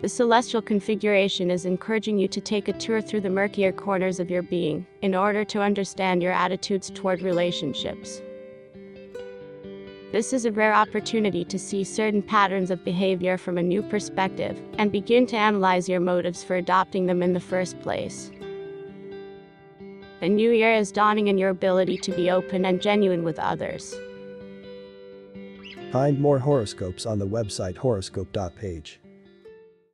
The celestial configuration is encouraging you to take a tour through the murkier corners of your being in order to understand your attitudes toward relationships. This is a rare opportunity to see certain patterns of behavior from a new perspective and begin to analyze your motives for adopting them in the first place. A new year is dawning in your ability to be open and genuine with others. Find more horoscopes on the website horoscope.page.